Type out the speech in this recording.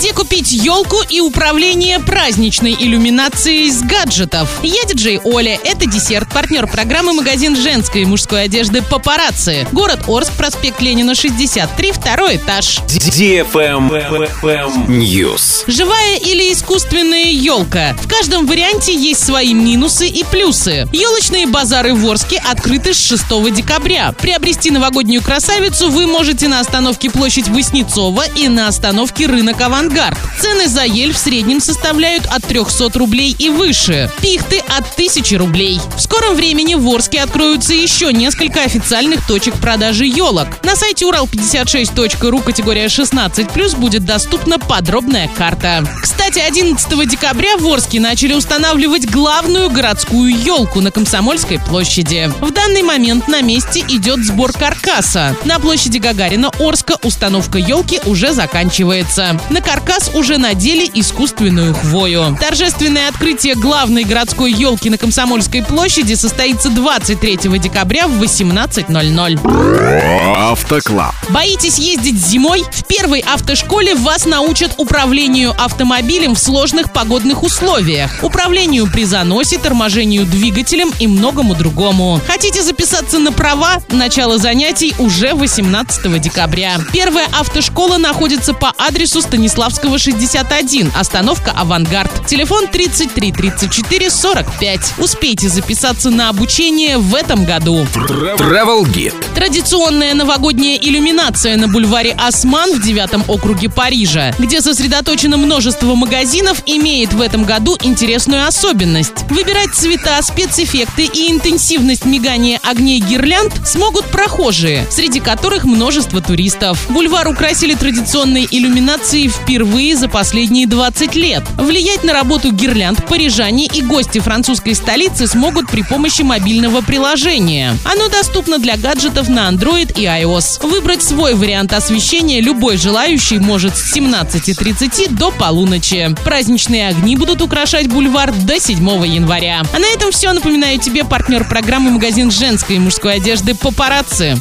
Где купить елку и управление праздничной иллюминацией с гаджетов? Я диджей Оля. Это десерт, партнер программы магазин женской и мужской одежды «Папарацци». Город Орск, проспект Ленина, 63, второй этаж. News. Живая или искусственная елка? В каждом варианте есть свои минусы и плюсы. Елочные базары в Орске открыты с 6 декабря. Приобрести новогоднюю красавицу вы можете на остановке площадь Воснецова и на остановке рынок «Авангард». Цены за ель в среднем составляют от 300 рублей и выше. Пихты от 1000 рублей. В скором времени в Орске откроются еще несколько официальных точек продажи елок. На сайте урал56.ру категория 16+, будет доступна подробная карта. Кстати, 11 декабря в Орске начали устанавливать главную городскую елку на Комсомольской площади. В данный момент на месте идет сбор каркаса. На площади Гагарина Орска установка елки уже заканчивается. На каркас уже надели искусственную хвою. Торжественное открытие главной городской елки на Комсомольской площади состоится 23 декабря в 18.00. Автоклаб. Боитесь ездить зимой? В первой автошколе вас научат управлению автомобилем в сложных погодных условиях, управлению при заносе, торможению двигателем и многому другому. Хотите записаться на права? Начало занятий уже 18 декабря. Первая автошкола находится по адресу Станиславского 61, остановка «Авангард». Телефон 33 34 45. Успейте записаться на обучение в этом году. Travel Guide. Традиционная новогодняя иллюминация на бульваре Осман в девятом округе Парижа, где сосредоточено множество магазинов, имеет в этом году интересную особенность. Выбирать цвета, спецэффекты и интенсивность мигания огней гирлянд смогут прохожие, среди которых множество туристов. Бульвар украсили традиционной иллюминацией впервые за последние 20 лет. Влиять на работу гирлянд парижане и гости французской столицы смогут при помощи мобильного приложения. Оно доступно для гаджетов на Android и iOS. Выбрать свой вариант освещения любой желающий может с 17.30 до полуночи. Праздничные огни будут украшать бульвар до 7 января. А на этом все. Напоминаю тебе партнер программы магазин женской и мужской одежды «Папарацци».